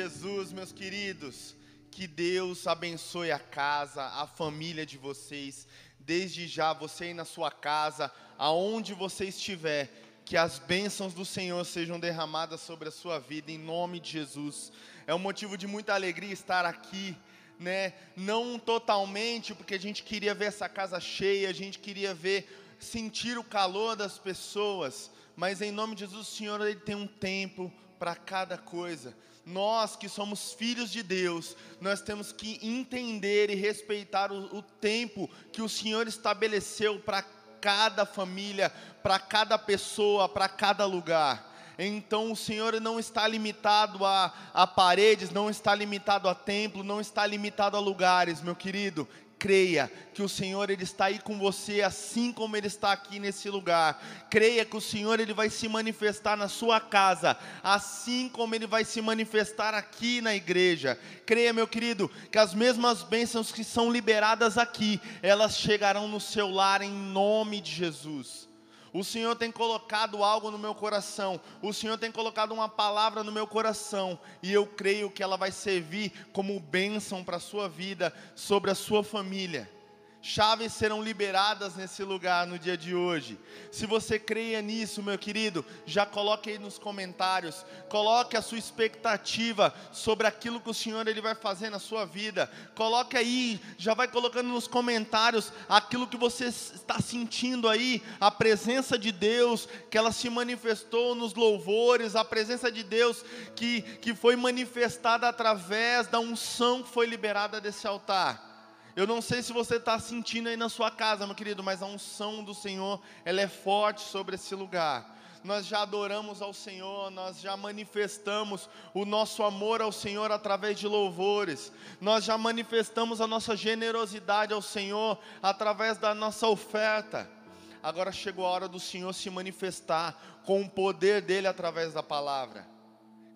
Jesus, meus queridos. Que Deus abençoe a casa, a família de vocês. Desde já, você aí na sua casa, aonde você estiver, que as bênçãos do Senhor sejam derramadas sobre a sua vida, em nome de Jesus. É um motivo de muita alegria estar aqui, né? Não totalmente, porque a gente queria ver essa casa cheia, a gente queria ver, sentir o calor das pessoas, mas em nome de Jesus, o Senhor ele tem um tempo para cada coisa. Nós que somos filhos de Deus, nós temos que entender e respeitar o, o tempo que o Senhor estabeleceu para cada família, para cada pessoa, para cada lugar. Então o Senhor não está limitado a, a paredes, não está limitado a templo, não está limitado a lugares, meu querido creia que o Senhor ele está aí com você assim como ele está aqui nesse lugar. Creia que o Senhor ele vai se manifestar na sua casa, assim como ele vai se manifestar aqui na igreja. Creia, meu querido, que as mesmas bênçãos que são liberadas aqui, elas chegarão no seu lar em nome de Jesus. O Senhor tem colocado algo no meu coração, o Senhor tem colocado uma palavra no meu coração, e eu creio que ela vai servir como bênção para a sua vida, sobre a sua família. Chaves serão liberadas nesse lugar no dia de hoje. Se você creia nisso, meu querido, já coloque aí nos comentários. Coloque a sua expectativa sobre aquilo que o Senhor ele vai fazer na sua vida. Coloque aí, já vai colocando nos comentários aquilo que você está sentindo aí, a presença de Deus, que ela se manifestou nos louvores, a presença de Deus que, que foi manifestada através da unção que foi liberada desse altar. Eu não sei se você está sentindo aí na sua casa, meu querido, mas a unção do Senhor, ela é forte sobre esse lugar. Nós já adoramos ao Senhor, nós já manifestamos o nosso amor ao Senhor através de louvores, nós já manifestamos a nossa generosidade ao Senhor através da nossa oferta. Agora chegou a hora do Senhor se manifestar com o poder dele através da palavra.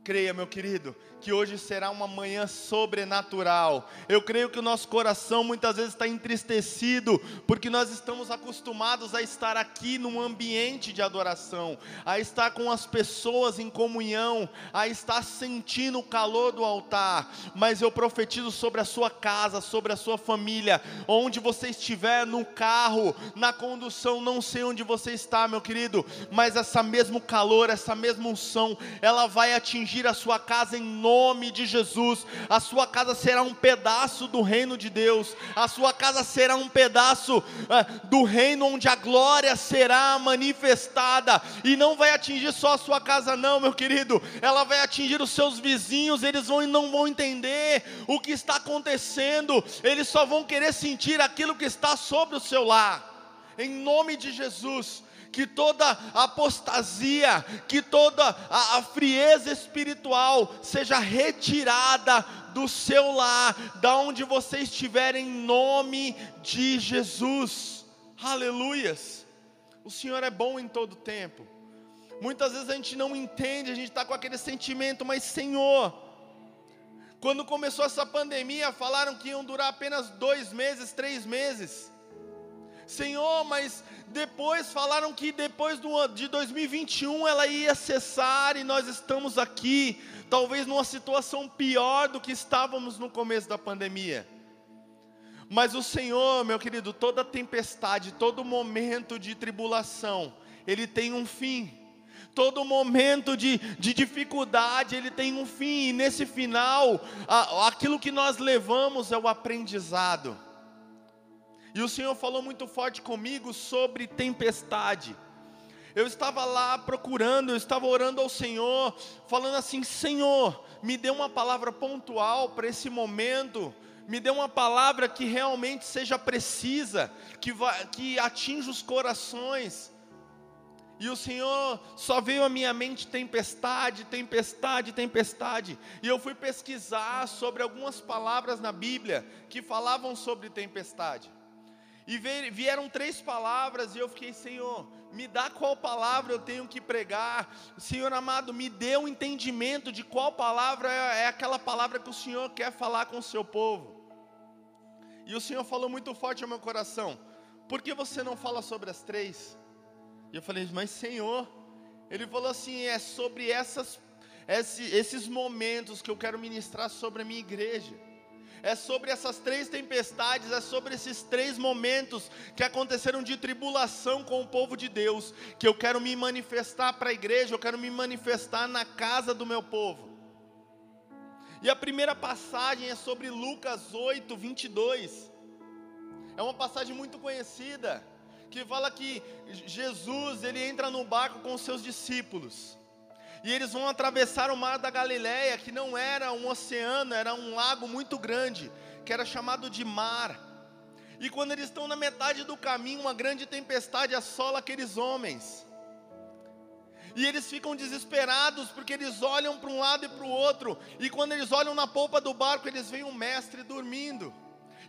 Creia, meu querido, que hoje será uma manhã sobrenatural. Eu creio que o nosso coração muitas vezes está entristecido, porque nós estamos acostumados a estar aqui num ambiente de adoração, a estar com as pessoas em comunhão, a estar sentindo o calor do altar. Mas eu profetizo sobre a sua casa, sobre a sua família, onde você estiver, no carro, na condução, não sei onde você está, meu querido, mas essa mesmo calor, essa mesma unção, ela vai atingir a sua casa em nome de Jesus. A sua casa será um pedaço do reino de Deus, a sua casa será um pedaço é, do reino onde a glória será manifestada, e não vai atingir só a sua casa, não, meu querido, ela vai atingir os seus vizinhos, eles vão, não vão entender o que está acontecendo, eles só vão querer sentir aquilo que está sobre o seu lar, em nome de Jesus que toda apostasia, que toda a, a frieza espiritual seja retirada do seu lar, da onde você estiver, em nome de Jesus. Aleluias. O Senhor é bom em todo tempo. Muitas vezes a gente não entende, a gente está com aquele sentimento, mas Senhor, quando começou essa pandemia, falaram que iam durar apenas dois meses, três meses. Senhor, mas depois falaram que depois do, de 2021 ela ia cessar e nós estamos aqui, talvez numa situação pior do que estávamos no começo da pandemia. Mas o Senhor, meu querido, toda tempestade, todo momento de tribulação, ele tem um fim. Todo momento de, de dificuldade, ele tem um fim, e nesse final, a, aquilo que nós levamos é o aprendizado. E o Senhor falou muito forte comigo sobre tempestade. Eu estava lá procurando, eu estava orando ao Senhor, falando assim: Senhor, me dê uma palavra pontual para esse momento, me dê uma palavra que realmente seja precisa, que, que atinja os corações. E o Senhor só veio à minha mente tempestade, tempestade, tempestade. E eu fui pesquisar sobre algumas palavras na Bíblia que falavam sobre tempestade. E vieram três palavras e eu fiquei, Senhor, me dá qual palavra eu tenho que pregar. Senhor amado, me dê um entendimento de qual palavra é, é aquela palavra que o Senhor quer falar com o seu povo. E o Senhor falou muito forte ao meu coração: por que você não fala sobre as três? E eu falei, mas Senhor, Ele falou assim: é sobre essas, esse, esses momentos que eu quero ministrar sobre a minha igreja. É sobre essas três tempestades, é sobre esses três momentos que aconteceram de tribulação com o povo de Deus, que eu quero me manifestar para a igreja, eu quero me manifestar na casa do meu povo. E a primeira passagem é sobre Lucas 8, 22. É uma passagem muito conhecida, que fala que Jesus, ele entra no barco com os seus discípulos. E eles vão atravessar o mar da Galileia, que não era um oceano, era um lago muito grande, que era chamado de mar. E quando eles estão na metade do caminho, uma grande tempestade assola aqueles homens. E eles ficam desesperados porque eles olham para um lado e para o outro, e quando eles olham na polpa do barco, eles veem o mestre dormindo.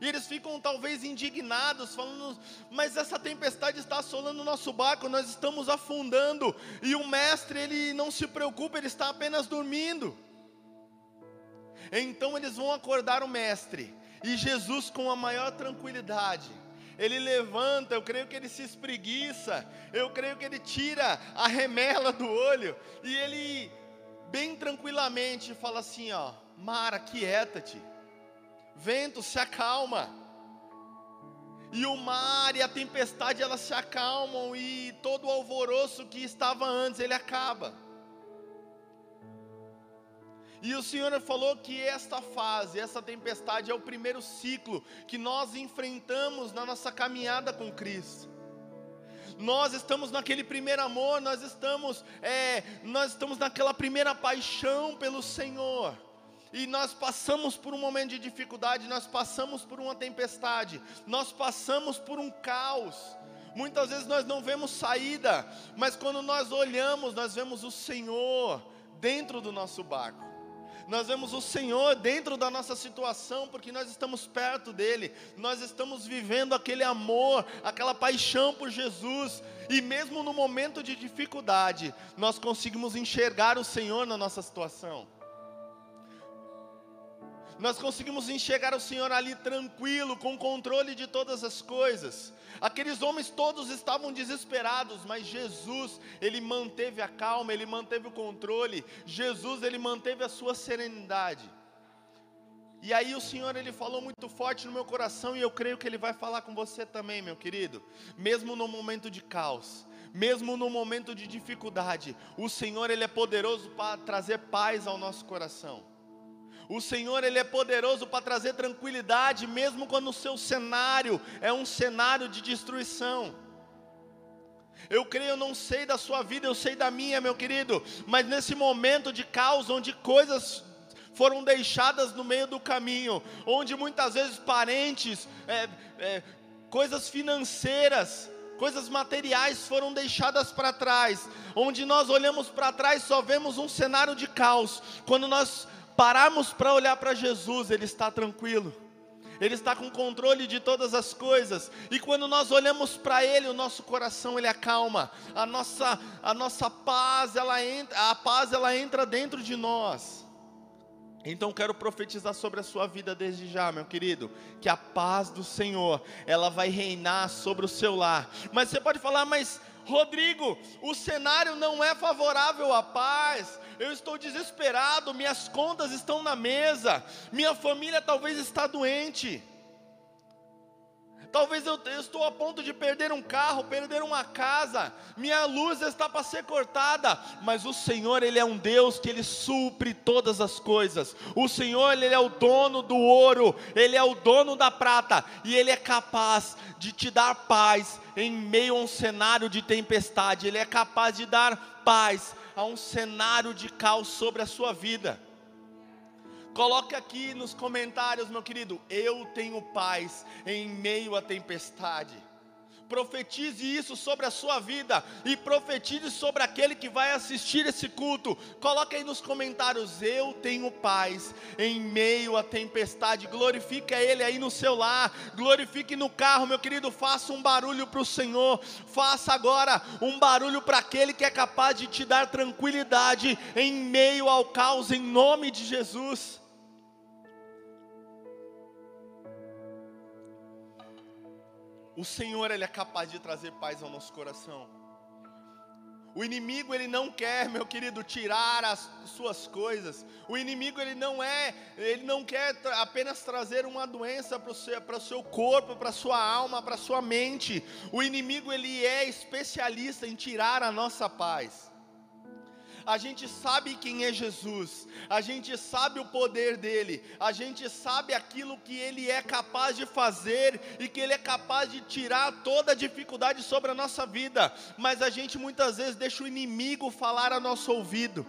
E eles ficam talvez indignados, falando: Mas essa tempestade está assolando o nosso barco, nós estamos afundando. E o mestre, ele não se preocupa, ele está apenas dormindo. Então eles vão acordar o mestre. E Jesus, com a maior tranquilidade, ele levanta, eu creio que ele se espreguiça, eu creio que ele tira a remela do olho, e ele, bem tranquilamente, fala assim: Ó, Mara, quieta-te vento se acalma. E o mar e a tempestade elas se acalmam e todo o alvoroço que estava antes ele acaba. E o Senhor falou que esta fase, essa tempestade é o primeiro ciclo que nós enfrentamos na nossa caminhada com Cristo. Nós estamos naquele primeiro amor, nós estamos, é, nós estamos naquela primeira paixão pelo Senhor e nós passamos por um momento de dificuldade, nós passamos por uma tempestade, nós passamos por um caos. Muitas vezes nós não vemos saída, mas quando nós olhamos, nós vemos o Senhor dentro do nosso barco. Nós vemos o Senhor dentro da nossa situação, porque nós estamos perto dEle, nós estamos vivendo aquele amor, aquela paixão por Jesus, e mesmo no momento de dificuldade, nós conseguimos enxergar o Senhor na nossa situação nós conseguimos enxergar o Senhor ali tranquilo, com controle de todas as coisas. Aqueles homens todos estavam desesperados, mas Jesus, ele manteve a calma, ele manteve o controle. Jesus, ele manteve a sua serenidade. E aí o Senhor ele falou muito forte no meu coração e eu creio que ele vai falar com você também, meu querido. Mesmo no momento de caos, mesmo no momento de dificuldade, o Senhor ele é poderoso para trazer paz ao nosso coração. O Senhor ele é poderoso para trazer tranquilidade, mesmo quando o seu cenário é um cenário de destruição. Eu creio, eu não sei da sua vida, eu sei da minha, meu querido, mas nesse momento de caos, onde coisas foram deixadas no meio do caminho, onde muitas vezes parentes, é, é, coisas financeiras, coisas materiais foram deixadas para trás, onde nós olhamos para trás só vemos um cenário de caos, quando nós pararmos para olhar para Jesus, Ele está tranquilo. Ele está com controle de todas as coisas. E quando nós olhamos para Ele, o nosso coração ele acalma. A nossa, a nossa paz, ela entra, a paz ela entra dentro de nós. Então quero profetizar sobre a sua vida desde já, meu querido, que a paz do Senhor, ela vai reinar sobre o seu lar. Mas você pode falar, mas Rodrigo, o cenário não é favorável à paz, eu estou desesperado, minhas contas estão na mesa, minha família talvez está doente. Talvez eu, estou a ponto de perder um carro, perder uma casa, minha luz está para ser cortada, mas o Senhor, Ele é um Deus que Ele supre todas as coisas. O Senhor, Ele é o dono do ouro, Ele é o dono da prata, e Ele é capaz de te dar paz em meio a um cenário de tempestade, Ele é capaz de dar paz a um cenário de caos sobre a sua vida. Coloque aqui nos comentários, meu querido, eu tenho paz em meio à tempestade. Profetize isso sobre a sua vida e profetize sobre aquele que vai assistir esse culto. Coloque aí nos comentários: Eu tenho paz em meio à tempestade. Glorifique a Ele aí no seu lar, glorifique no carro, meu querido. Faça um barulho para o Senhor. Faça agora um barulho para aquele que é capaz de te dar tranquilidade em meio ao caos, em nome de Jesus. O Senhor ele é capaz de trazer paz ao nosso coração. O inimigo ele não quer, meu querido, tirar as suas coisas. O inimigo ele não é, ele não quer apenas trazer uma doença para o seu, seu corpo, para a sua alma, para a sua mente. O inimigo ele é especialista em tirar a nossa paz a gente sabe quem é Jesus, a gente sabe o poder dele, a gente sabe aquilo que ele é capaz de fazer e que ele é capaz de tirar toda a dificuldade sobre a nossa vida, mas a gente muitas vezes deixa o inimigo falar a nosso ouvido.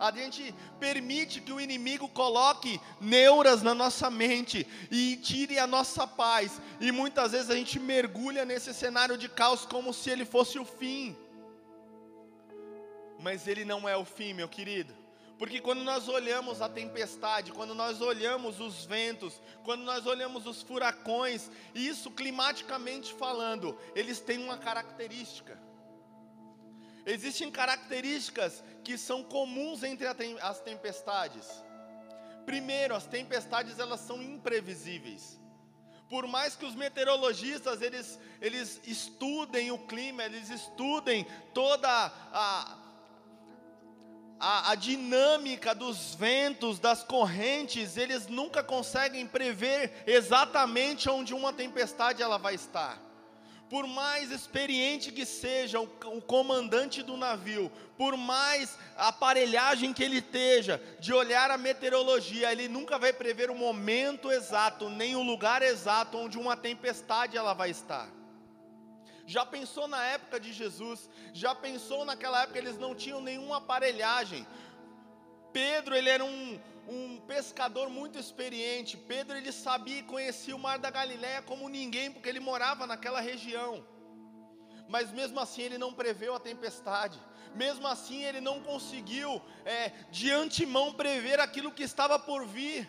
A gente permite que o inimigo coloque neuras na nossa mente e tire a nossa paz, e muitas vezes a gente mergulha nesse cenário de caos como se ele fosse o fim mas ele não é o fim, meu querido. Porque quando nós olhamos a tempestade, quando nós olhamos os ventos, quando nós olhamos os furacões, isso climaticamente falando, eles têm uma característica. Existem características que são comuns entre as tempestades. Primeiro, as tempestades elas são imprevisíveis. Por mais que os meteorologistas eles, eles estudem o clima, eles estudem toda a a, a, dinâmica dos ventos, das correntes, eles nunca conseguem prever exatamente onde uma tempestade ela vai estar. Por mais experiente que seja o, o comandante do navio, por mais aparelhagem que ele esteja de olhar a meteorologia, ele nunca vai prever o momento exato, nem o lugar exato onde uma tempestade ela vai estar. Já pensou na época de Jesus? Já pensou naquela época eles não tinham nenhuma aparelhagem? Pedro, ele era um, um pescador muito experiente. Pedro, ele sabia e conhecia o mar da Galiléia como ninguém, porque ele morava naquela região. Mas mesmo assim ele não preveu a tempestade. Mesmo assim ele não conseguiu é, de antemão prever aquilo que estava por vir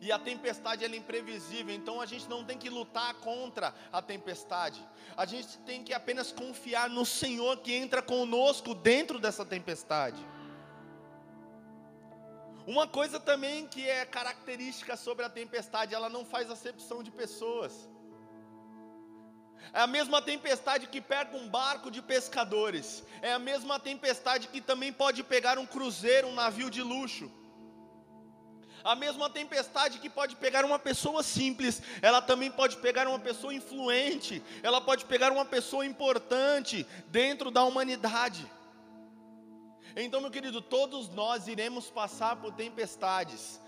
e a tempestade é imprevisível, então a gente não tem que lutar contra a tempestade, a gente tem que apenas confiar no Senhor que entra conosco dentro dessa tempestade. Uma coisa também que é característica sobre a tempestade, ela não faz acepção de pessoas. É a mesma tempestade que pega um barco de pescadores. É a mesma tempestade que também pode pegar um cruzeiro, um navio de luxo. A mesma tempestade que pode pegar uma pessoa simples, ela também pode pegar uma pessoa influente, ela pode pegar uma pessoa importante dentro da humanidade. Então, meu querido, todos nós iremos passar por tempestades,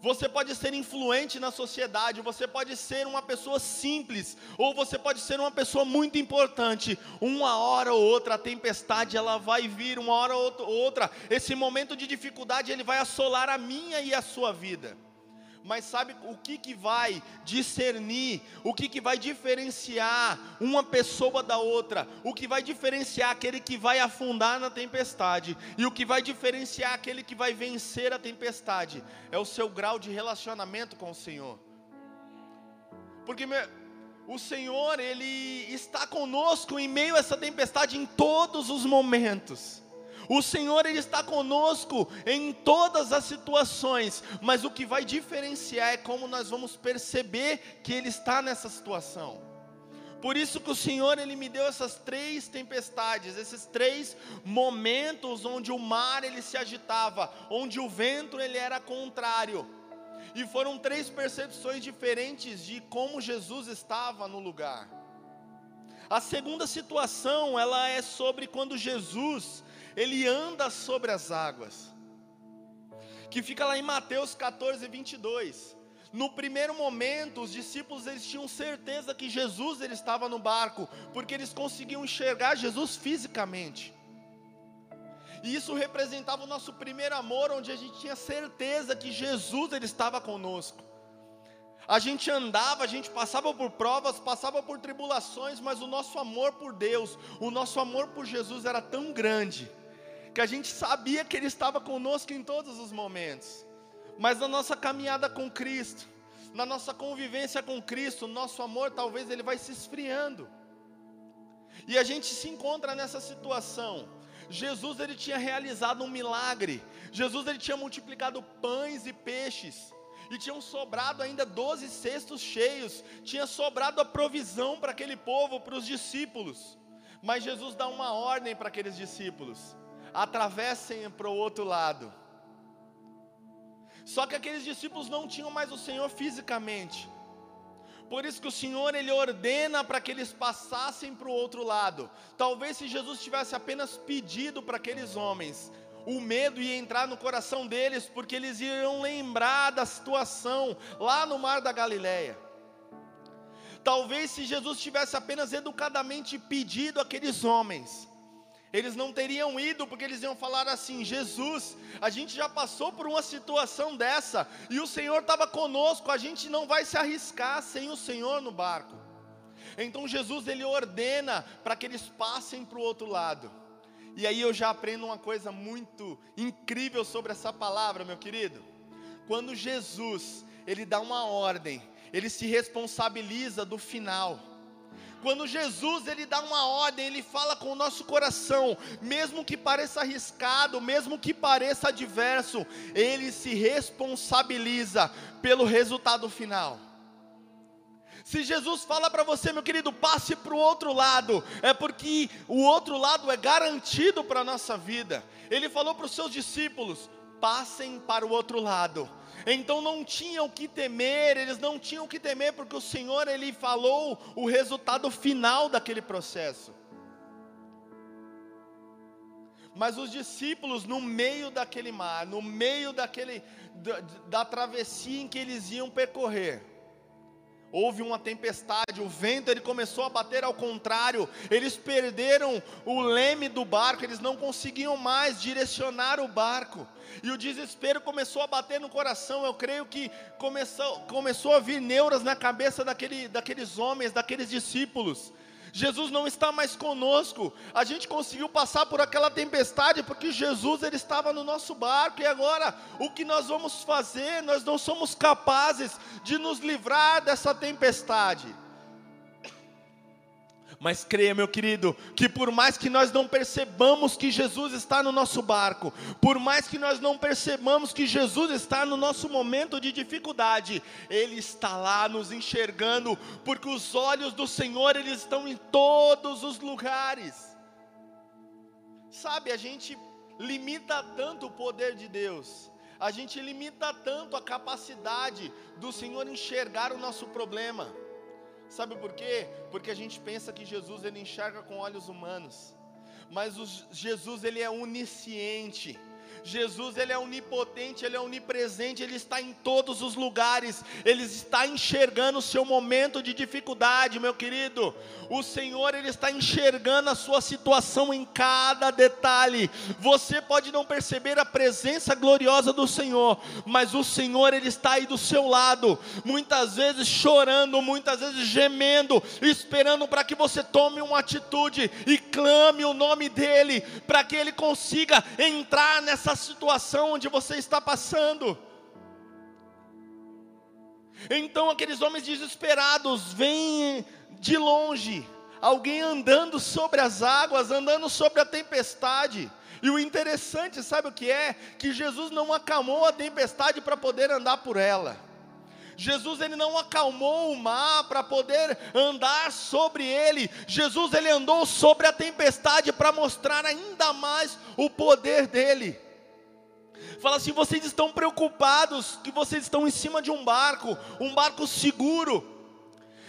você pode ser influente na sociedade, você pode ser uma pessoa simples, ou você pode ser uma pessoa muito importante. Uma hora ou outra a tempestade ela vai vir, uma hora ou outra, esse momento de dificuldade ele vai assolar a minha e a sua vida mas sabe o que, que vai discernir, o que, que vai diferenciar uma pessoa da outra, o que vai diferenciar aquele que vai afundar na tempestade, e o que vai diferenciar aquele que vai vencer a tempestade, é o seu grau de relacionamento com o Senhor. Porque meu, o Senhor, Ele está conosco em meio a essa tempestade em todos os momentos. O Senhor ele está conosco em todas as situações, mas o que vai diferenciar é como nós vamos perceber que ele está nessa situação. Por isso que o Senhor ele me deu essas três tempestades, esses três momentos onde o mar ele se agitava, onde o vento ele era contrário. E foram três percepções diferentes de como Jesus estava no lugar. A segunda situação, ela é sobre quando Jesus, ele anda sobre as águas, que fica lá em Mateus 14, 22. No primeiro momento, os discípulos eles tinham certeza que Jesus ele estava no barco, porque eles conseguiam enxergar Jesus fisicamente. E isso representava o nosso primeiro amor, onde a gente tinha certeza que Jesus ele estava conosco. A gente andava, a gente passava por provas, passava por tribulações, mas o nosso amor por Deus, o nosso amor por Jesus era tão grande que a gente sabia que Ele estava conosco em todos os momentos, mas na nossa caminhada com Cristo, na nossa convivência com Cristo, nosso amor talvez ele vai se esfriando, e a gente se encontra nessa situação. Jesus ele tinha realizado um milagre, Jesus ele tinha multiplicado pães e peixes, e tinham sobrado ainda doze cestos cheios, tinha sobrado a provisão para aquele povo, para os discípulos. Mas Jesus dá uma ordem para aqueles discípulos: atravessem para o outro lado. Só que aqueles discípulos não tinham mais o Senhor fisicamente. Por isso que o Senhor ele ordena para que eles passassem para o outro lado. Talvez se Jesus tivesse apenas pedido para aqueles homens, o medo ia entrar no coração deles, porque eles iriam lembrar da situação lá no mar da Galileia. Talvez se Jesus tivesse apenas educadamente pedido aqueles homens, eles não teriam ido, porque eles iam falar assim: Jesus, a gente já passou por uma situação dessa, e o Senhor estava conosco, a gente não vai se arriscar sem o Senhor no barco. Então Jesus ele ordena para que eles passem para o outro lado. E aí eu já aprendo uma coisa muito incrível sobre essa palavra, meu querido. Quando Jesus ele dá uma ordem, ele se responsabiliza do final. Quando Jesus ele dá uma ordem, ele fala com o nosso coração, mesmo que pareça arriscado, mesmo que pareça adverso, ele se responsabiliza pelo resultado final. Se Jesus fala para você, meu querido, passe para o outro lado, é porque o outro lado é garantido para a nossa vida. Ele falou para os seus discípulos: passem para o outro lado. Então não tinham que temer, eles não tinham que temer, porque o Senhor ele falou o resultado final daquele processo. Mas os discípulos, no meio daquele mar, no meio daquele, da, da travessia em que eles iam percorrer, Houve uma tempestade, o vento ele começou a bater ao contrário, eles perderam o leme do barco, eles não conseguiam mais direcionar o barco, e o desespero começou a bater no coração. Eu creio que começou, começou a vir neuras na cabeça daquele, daqueles homens, daqueles discípulos. Jesus não está mais conosco. A gente conseguiu passar por aquela tempestade porque Jesus ele estava no nosso barco e agora o que nós vamos fazer? Nós não somos capazes de nos livrar dessa tempestade. Mas creia, meu querido, que por mais que nós não percebamos que Jesus está no nosso barco, por mais que nós não percebamos que Jesus está no nosso momento de dificuldade, Ele está lá nos enxergando, porque os olhos do Senhor eles estão em todos os lugares. Sabe, a gente limita tanto o poder de Deus, a gente limita tanto a capacidade do Senhor enxergar o nosso problema. Sabe por quê? Porque a gente pensa que Jesus ele enxerga com olhos humanos, mas Jesus ele é onisciente. Jesus ele é onipotente, ele é onipresente, ele está em todos os lugares, ele está enxergando o seu momento de dificuldade, meu querido. O Senhor ele está enxergando a sua situação em cada detalhe. Você pode não perceber a presença gloriosa do Senhor, mas o Senhor ele está aí do seu lado, muitas vezes chorando, muitas vezes gemendo, esperando para que você tome uma atitude e clame o nome dele, para que ele consiga entrar nessa essa situação onde você está passando. Então aqueles homens desesperados vêm de longe, alguém andando sobre as águas, andando sobre a tempestade. E o interessante, sabe o que é? Que Jesus não acalmou a tempestade para poder andar por ela. Jesus ele não acalmou o mar para poder andar sobre ele. Jesus ele andou sobre a tempestade para mostrar ainda mais o poder dele. Fala assim: vocês estão preocupados que vocês estão em cima de um barco, um barco seguro.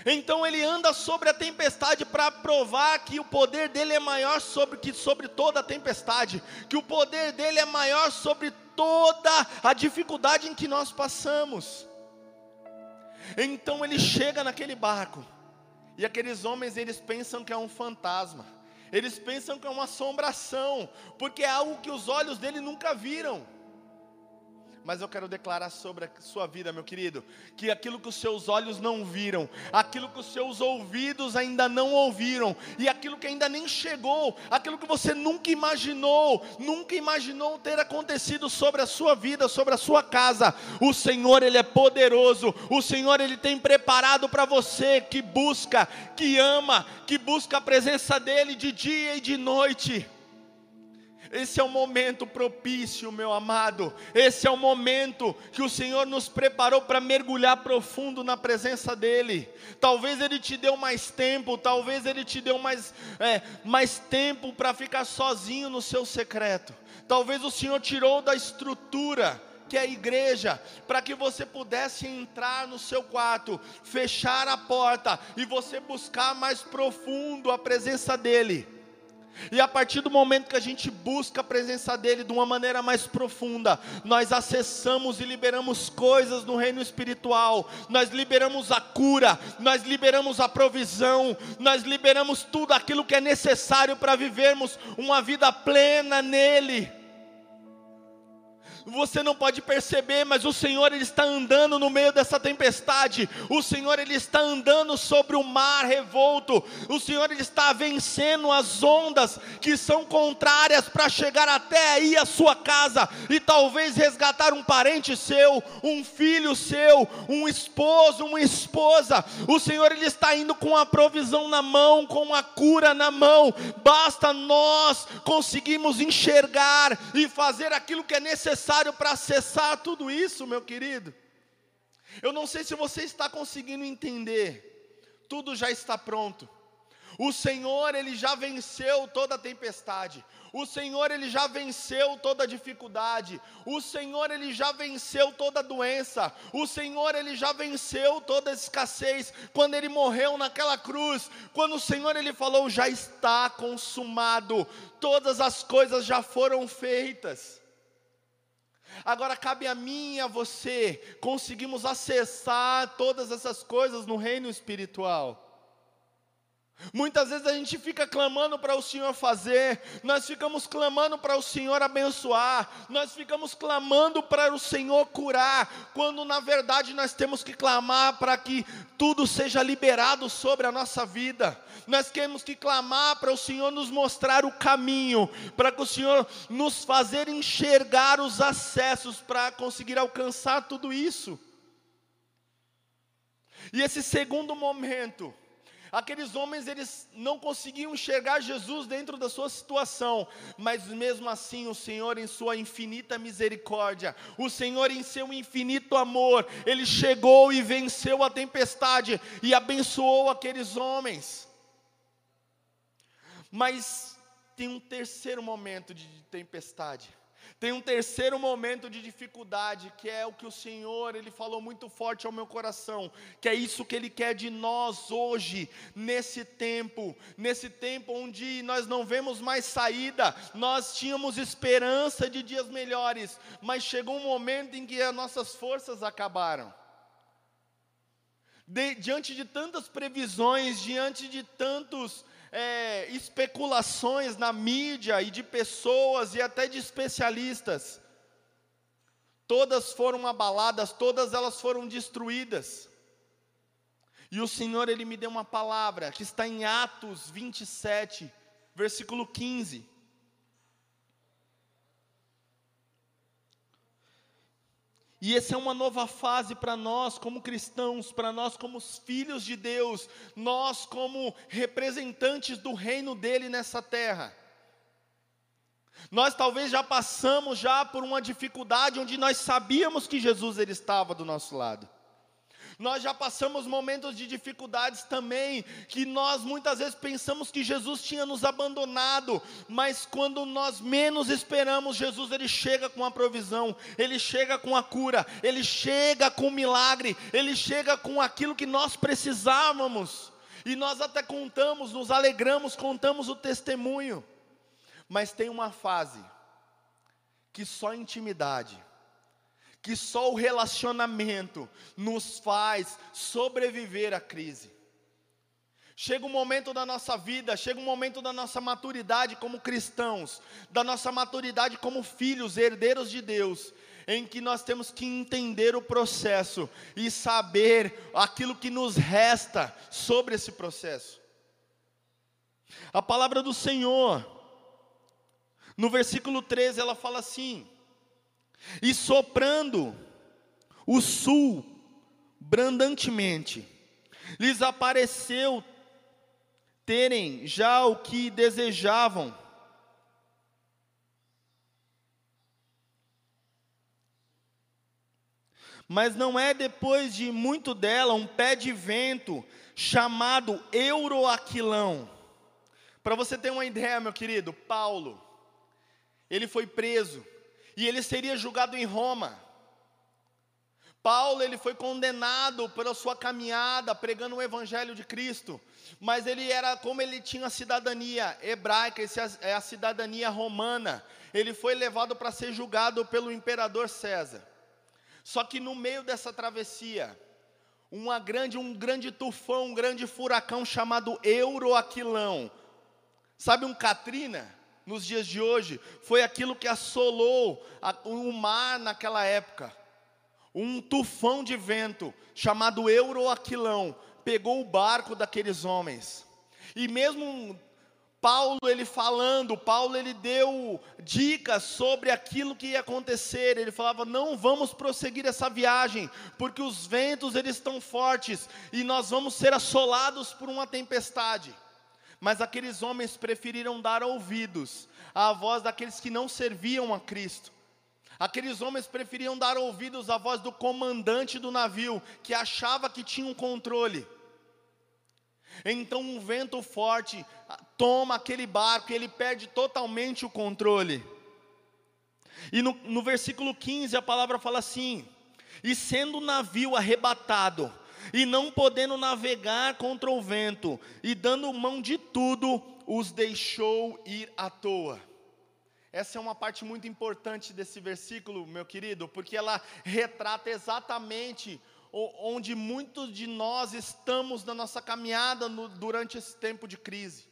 Então ele anda sobre a tempestade para provar que o poder dele é maior sobre que sobre toda a tempestade, que o poder dele é maior sobre toda a dificuldade em que nós passamos. Então ele chega naquele barco e aqueles homens eles pensam que é um fantasma. Eles pensam que é uma assombração, porque é algo que os olhos dele nunca viram mas eu quero declarar sobre a sua vida, meu querido, que aquilo que os seus olhos não viram, aquilo que os seus ouvidos ainda não ouviram, e aquilo que ainda nem chegou, aquilo que você nunca imaginou, nunca imaginou ter acontecido sobre a sua vida, sobre a sua casa, o Senhor, Ele é poderoso, o Senhor, Ele tem preparado para você que busca, que ama, que busca a presença dEle de dia e de noite. Esse é o momento propício, meu amado. Esse é o momento que o Senhor nos preparou para mergulhar profundo na presença dEle. Talvez Ele te deu mais tempo, talvez Ele te deu mais, é, mais tempo para ficar sozinho no seu secreto. Talvez o Senhor tirou da estrutura que é a igreja, para que você pudesse entrar no seu quarto, fechar a porta e você buscar mais profundo a presença dEle. E a partir do momento que a gente busca a presença dEle de uma maneira mais profunda, nós acessamos e liberamos coisas no reino espiritual, nós liberamos a cura, nós liberamos a provisão, nós liberamos tudo aquilo que é necessário para vivermos uma vida plena nele você não pode perceber, mas o Senhor ele está andando no meio dessa tempestade. O Senhor ele está andando sobre o mar revolto. O Senhor ele está vencendo as ondas que são contrárias para chegar até aí a sua casa e talvez resgatar um parente seu, um filho seu, um esposo, uma esposa. O Senhor ele está indo com a provisão na mão, com a cura na mão. Basta nós conseguirmos enxergar e fazer aquilo que é necessário necessário para acessar tudo isso, meu querido. Eu não sei se você está conseguindo entender. Tudo já está pronto. O Senhor, ele já venceu toda a tempestade. O Senhor, ele já venceu toda a dificuldade. O Senhor, ele já venceu toda a doença. O Senhor, ele já venceu toda a escassez. Quando ele morreu naquela cruz, quando o Senhor ele falou, já está consumado. Todas as coisas já foram feitas. Agora cabe a mim e a você conseguimos acessar todas essas coisas no reino espiritual. Muitas vezes a gente fica clamando para o Senhor fazer, nós ficamos clamando para o Senhor abençoar, nós ficamos clamando para o Senhor curar, quando na verdade nós temos que clamar para que tudo seja liberado sobre a nossa vida. Nós temos que clamar para o Senhor nos mostrar o caminho, para que o Senhor nos fazer enxergar os acessos para conseguir alcançar tudo isso. E esse segundo momento, Aqueles homens eles não conseguiam enxergar Jesus dentro da sua situação, mas mesmo assim o Senhor em sua infinita misericórdia, o Senhor em seu infinito amor, ele chegou e venceu a tempestade e abençoou aqueles homens. Mas tem um terceiro momento de tempestade. Tem um terceiro momento de dificuldade, que é o que o Senhor, Ele falou muito forte ao meu coração, que é isso que Ele quer de nós hoje, nesse tempo, nesse tempo onde nós não vemos mais saída, nós tínhamos esperança de dias melhores, mas chegou um momento em que as nossas forças acabaram. De, diante de tantas previsões, diante de tantos é, especulações na mídia e de pessoas e até de especialistas. Todas foram abaladas, todas elas foram destruídas. E o Senhor, Ele me deu uma palavra que está em Atos 27, versículo 15. E essa é uma nova fase para nós como cristãos, para nós como filhos de Deus, nós como representantes do reino dele nessa terra. Nós talvez já passamos já por uma dificuldade onde nós sabíamos que Jesus ele estava do nosso lado. Nós já passamos momentos de dificuldades também, que nós muitas vezes pensamos que Jesus tinha nos abandonado, mas quando nós menos esperamos, Jesus ele chega com a provisão, ele chega com a cura, ele chega com o milagre, ele chega com aquilo que nós precisávamos. E nós até contamos, nos alegramos, contamos o testemunho. Mas tem uma fase que só intimidade que só o relacionamento nos faz sobreviver à crise. Chega um momento da nossa vida, chega um momento da nossa maturidade como cristãos, da nossa maturidade como filhos, herdeiros de Deus, em que nós temos que entender o processo e saber aquilo que nos resta sobre esse processo. A palavra do Senhor, no versículo 13, ela fala assim: e soprando o sul brandantemente, lhes apareceu terem já o que desejavam. Mas não é depois de muito dela um pé de vento chamado Euroaquilão. Para você ter uma ideia, meu querido, Paulo, ele foi preso e ele seria julgado em Roma. Paulo ele foi condenado pela sua caminhada pregando o evangelho de Cristo, mas ele era como ele tinha a cidadania hebraica, essa é a cidadania romana. Ele foi levado para ser julgado pelo imperador César. Só que no meio dessa travessia, uma grande, um grande tufão, um grande furacão chamado Euroaquilão. Sabe um Katrina? Nos dias de hoje, foi aquilo que assolou a, o mar naquela época um tufão de vento chamado Euroaquilão pegou o barco daqueles homens. E mesmo Paulo ele falando, Paulo ele deu dicas sobre aquilo que ia acontecer. Ele falava: "Não vamos prosseguir essa viagem, porque os ventos eles estão fortes e nós vamos ser assolados por uma tempestade". Mas aqueles homens preferiram dar ouvidos à voz daqueles que não serviam a Cristo. Aqueles homens preferiam dar ouvidos à voz do comandante do navio, que achava que tinha um controle. Então um vento forte toma aquele barco e ele perde totalmente o controle. E no, no versículo 15 a palavra fala assim: E sendo o navio arrebatado, e não podendo navegar contra o vento, e dando mão de tudo, os deixou ir à toa. Essa é uma parte muito importante desse versículo, meu querido, porque ela retrata exatamente onde muitos de nós estamos na nossa caminhada no, durante esse tempo de crise.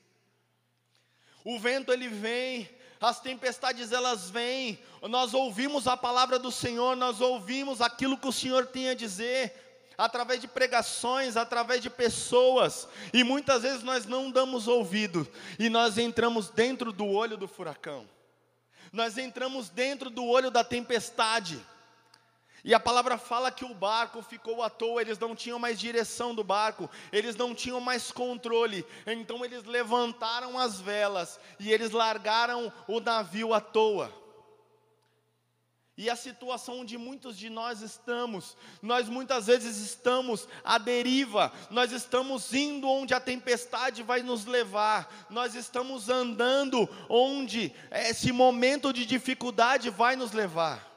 O vento ele vem, as tempestades elas vêm, nós ouvimos a palavra do Senhor, nós ouvimos aquilo que o Senhor tem a dizer, através de pregações, através de pessoas, e muitas vezes nós não damos ouvido, e nós entramos dentro do olho do furacão nós entramos dentro do olho da tempestade. E a palavra fala que o barco ficou à toa, eles não tinham mais direção do barco, eles não tinham mais controle. Então eles levantaram as velas e eles largaram o navio à toa. E a situação onde muitos de nós estamos, nós muitas vezes estamos à deriva, nós estamos indo onde a tempestade vai nos levar, nós estamos andando onde esse momento de dificuldade vai nos levar.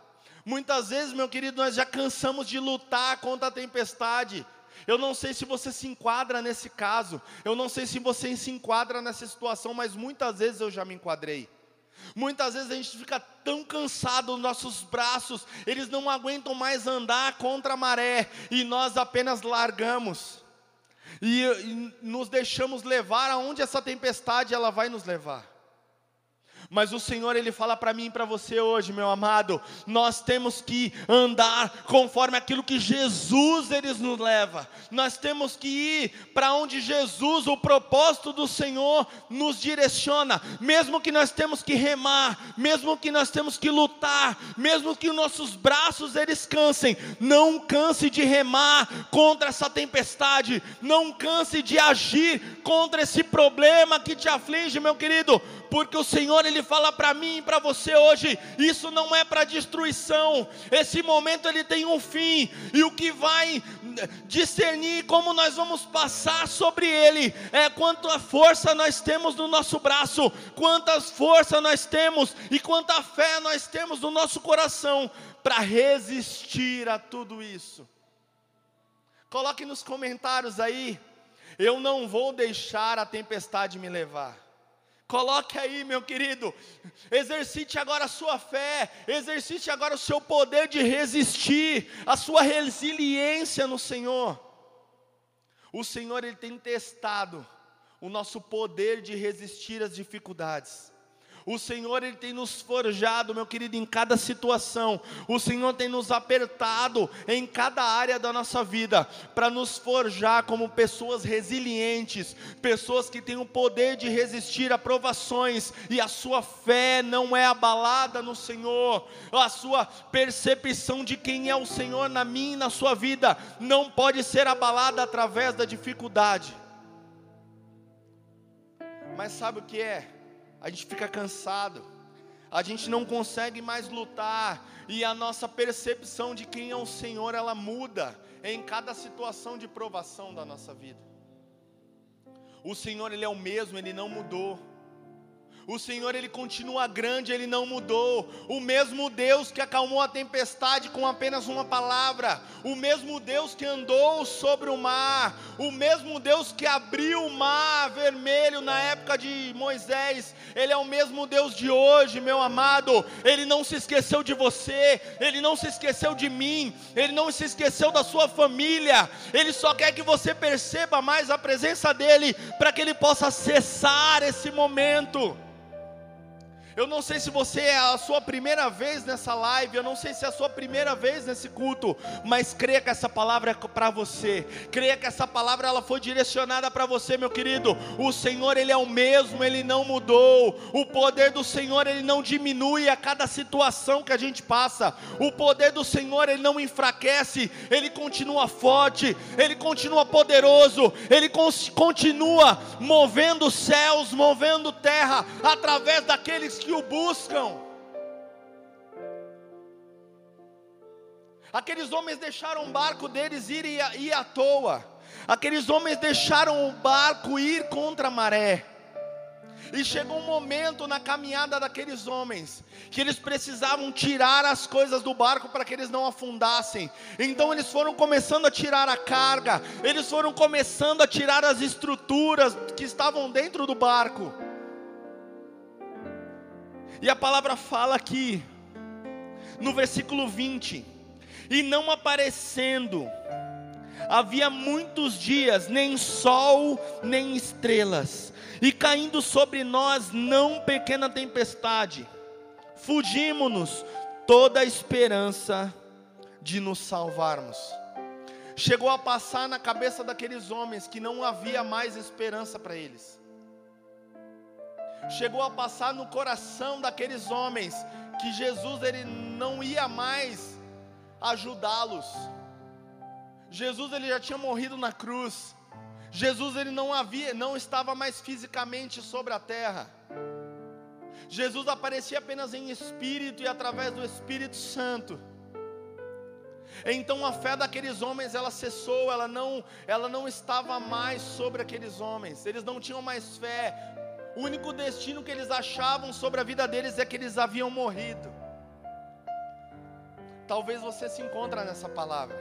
Muitas vezes, meu querido, nós já cansamos de lutar contra a tempestade. Eu não sei se você se enquadra nesse caso, eu não sei se você se enquadra nessa situação, mas muitas vezes eu já me enquadrei. Muitas vezes a gente fica tão cansado, nossos braços, eles não aguentam mais andar contra a maré, e nós apenas largamos, e, e nos deixamos levar aonde essa tempestade ela vai nos levar. Mas o Senhor ele fala para mim e para você hoje, meu amado, nós temos que andar conforme aquilo que Jesus ele nos leva. Nós temos que ir para onde Jesus, o propósito do Senhor nos direciona, mesmo que nós temos que remar, mesmo que nós temos que lutar, mesmo que nossos braços eles cansem, não canse de remar contra essa tempestade, não canse de agir contra esse problema que te aflige, meu querido, porque o Senhor ele fala para mim e para você hoje, isso não é para destruição. Esse momento ele tem um fim e o que vai discernir como nós vamos passar sobre ele é quanta força nós temos no nosso braço, quantas forças nós temos e quanta fé nós temos no nosso coração para resistir a tudo isso. Coloque nos comentários aí, eu não vou deixar a tempestade me levar. Coloque aí, meu querido. Exercite agora a sua fé, exercite agora o seu poder de resistir, a sua resiliência no Senhor. O Senhor ele tem testado o nosso poder de resistir às dificuldades. O Senhor ele tem nos forjado, meu querido, em cada situação. O Senhor tem nos apertado em cada área da nossa vida para nos forjar como pessoas resilientes, pessoas que têm o poder de resistir a provações e a sua fé não é abalada no Senhor. A sua percepção de quem é o Senhor na minha e na sua vida não pode ser abalada através da dificuldade. Mas sabe o que é? A gente fica cansado, a gente não consegue mais lutar e a nossa percepção de quem é o Senhor ela muda em cada situação de provação da nossa vida. O Senhor ele é o mesmo, ele não mudou. O Senhor ele continua grande, ele não mudou. O mesmo Deus que acalmou a tempestade com apenas uma palavra, o mesmo Deus que andou sobre o mar, o mesmo Deus que abriu o mar vermelho na época de Moisés, ele é o mesmo Deus de hoje, meu amado. Ele não se esqueceu de você, ele não se esqueceu de mim, ele não se esqueceu da sua família. Ele só quer que você perceba mais a presença dele para que ele possa cessar esse momento. Eu não sei se você é a sua primeira vez nessa live, eu não sei se é a sua primeira vez nesse culto, mas creia que essa palavra é para você. Creia que essa palavra ela foi direcionada para você, meu querido. O Senhor ele é o mesmo, ele não mudou. O poder do Senhor ele não diminui a cada situação que a gente passa. O poder do Senhor ele não enfraquece, ele continua forte, ele continua poderoso, ele continua movendo céus, movendo terra através daqueles que o buscam. Aqueles homens deixaram o barco deles ir, ir, ir à toa. Aqueles homens deixaram o barco ir contra a maré. E chegou um momento na caminhada daqueles homens que eles precisavam tirar as coisas do barco para que eles não afundassem. Então eles foram começando a tirar a carga, eles foram começando a tirar as estruturas que estavam dentro do barco. E a palavra fala aqui, no versículo 20: E não aparecendo, havia muitos dias, nem sol, nem estrelas, e caindo sobre nós não pequena tempestade, fugimos-nos toda a esperança de nos salvarmos. Chegou a passar na cabeça daqueles homens que não havia mais esperança para eles chegou a passar no coração daqueles homens que Jesus ele não ia mais ajudá-los. Jesus ele já tinha morrido na cruz. Jesus ele não havia, não estava mais fisicamente sobre a terra. Jesus aparecia apenas em espírito e através do Espírito Santo. Então a fé daqueles homens ela cessou, ela não, ela não estava mais sobre aqueles homens. Eles não tinham mais fé o único destino que eles achavam sobre a vida deles é que eles haviam morrido. Talvez você se encontre nessa palavra.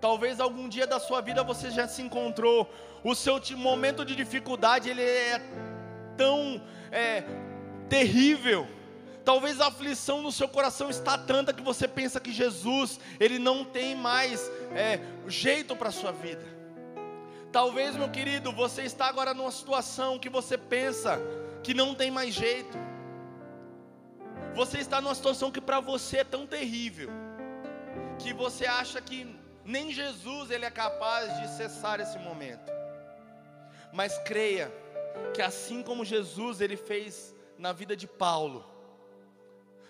Talvez algum dia da sua vida você já se encontrou. O seu momento de dificuldade ele é tão é, terrível. Talvez a aflição no seu coração está tanta que você pensa que Jesus ele não tem mais é, jeito para a sua vida. Talvez, meu querido, você está agora numa situação que você pensa que não tem mais jeito. Você está numa situação que para você é tão terrível que você acha que nem Jesus ele é capaz de cessar esse momento. Mas creia que assim como Jesus ele fez na vida de Paulo,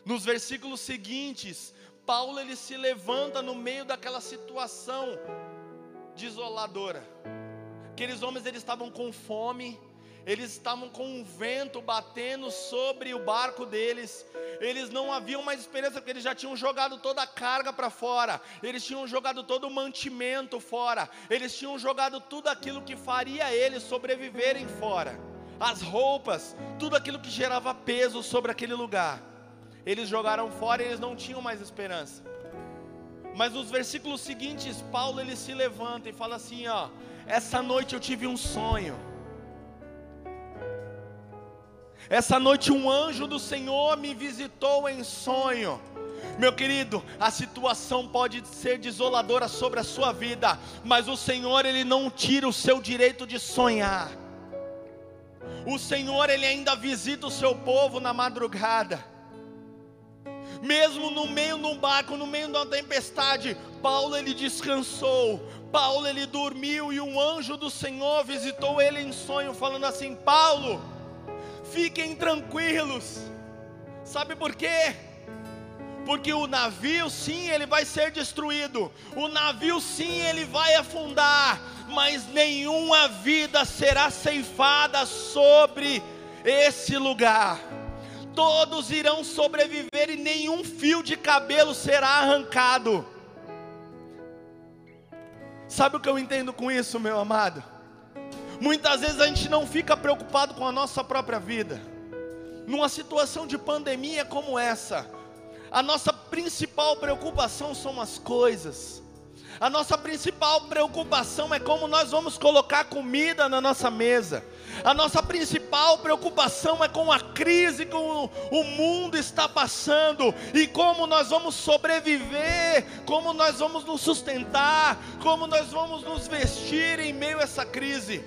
nos versículos seguintes, Paulo ele se levanta no meio daquela situação desoladora. Aqueles homens eles estavam com fome, eles estavam com um vento batendo sobre o barco deles, eles não haviam mais esperança, porque eles já tinham jogado toda a carga para fora, eles tinham jogado todo o mantimento fora, eles tinham jogado tudo aquilo que faria eles sobreviverem fora, as roupas, tudo aquilo que gerava peso sobre aquele lugar, eles jogaram fora e eles não tinham mais esperança. Mas nos versículos seguintes, Paulo ele se levanta e fala assim: ó, essa noite eu tive um sonho. Essa noite um anjo do Senhor me visitou em sonho. Meu querido, a situação pode ser desoladora sobre a sua vida, mas o Senhor ele não tira o seu direito de sonhar. O Senhor ele ainda visita o seu povo na madrugada. Mesmo no meio de um barco, no meio de uma tempestade, Paulo ele descansou, Paulo ele dormiu e um anjo do Senhor visitou ele em sonho, falando assim: Paulo, fiquem tranquilos. Sabe por quê? Porque o navio sim ele vai ser destruído, o navio sim ele vai afundar, mas nenhuma vida será ceifada sobre esse lugar todos irão sobreviver e nenhum fio de cabelo será arrancado. Sabe o que eu entendo com isso, meu amado? Muitas vezes a gente não fica preocupado com a nossa própria vida. Numa situação de pandemia como essa, a nossa principal preocupação são as coisas. A nossa principal preocupação é como nós vamos colocar comida na nossa mesa. A nossa principal preocupação é com a crise que o mundo está passando e como nós vamos sobreviver, como nós vamos nos sustentar, como nós vamos nos vestir em meio a essa crise.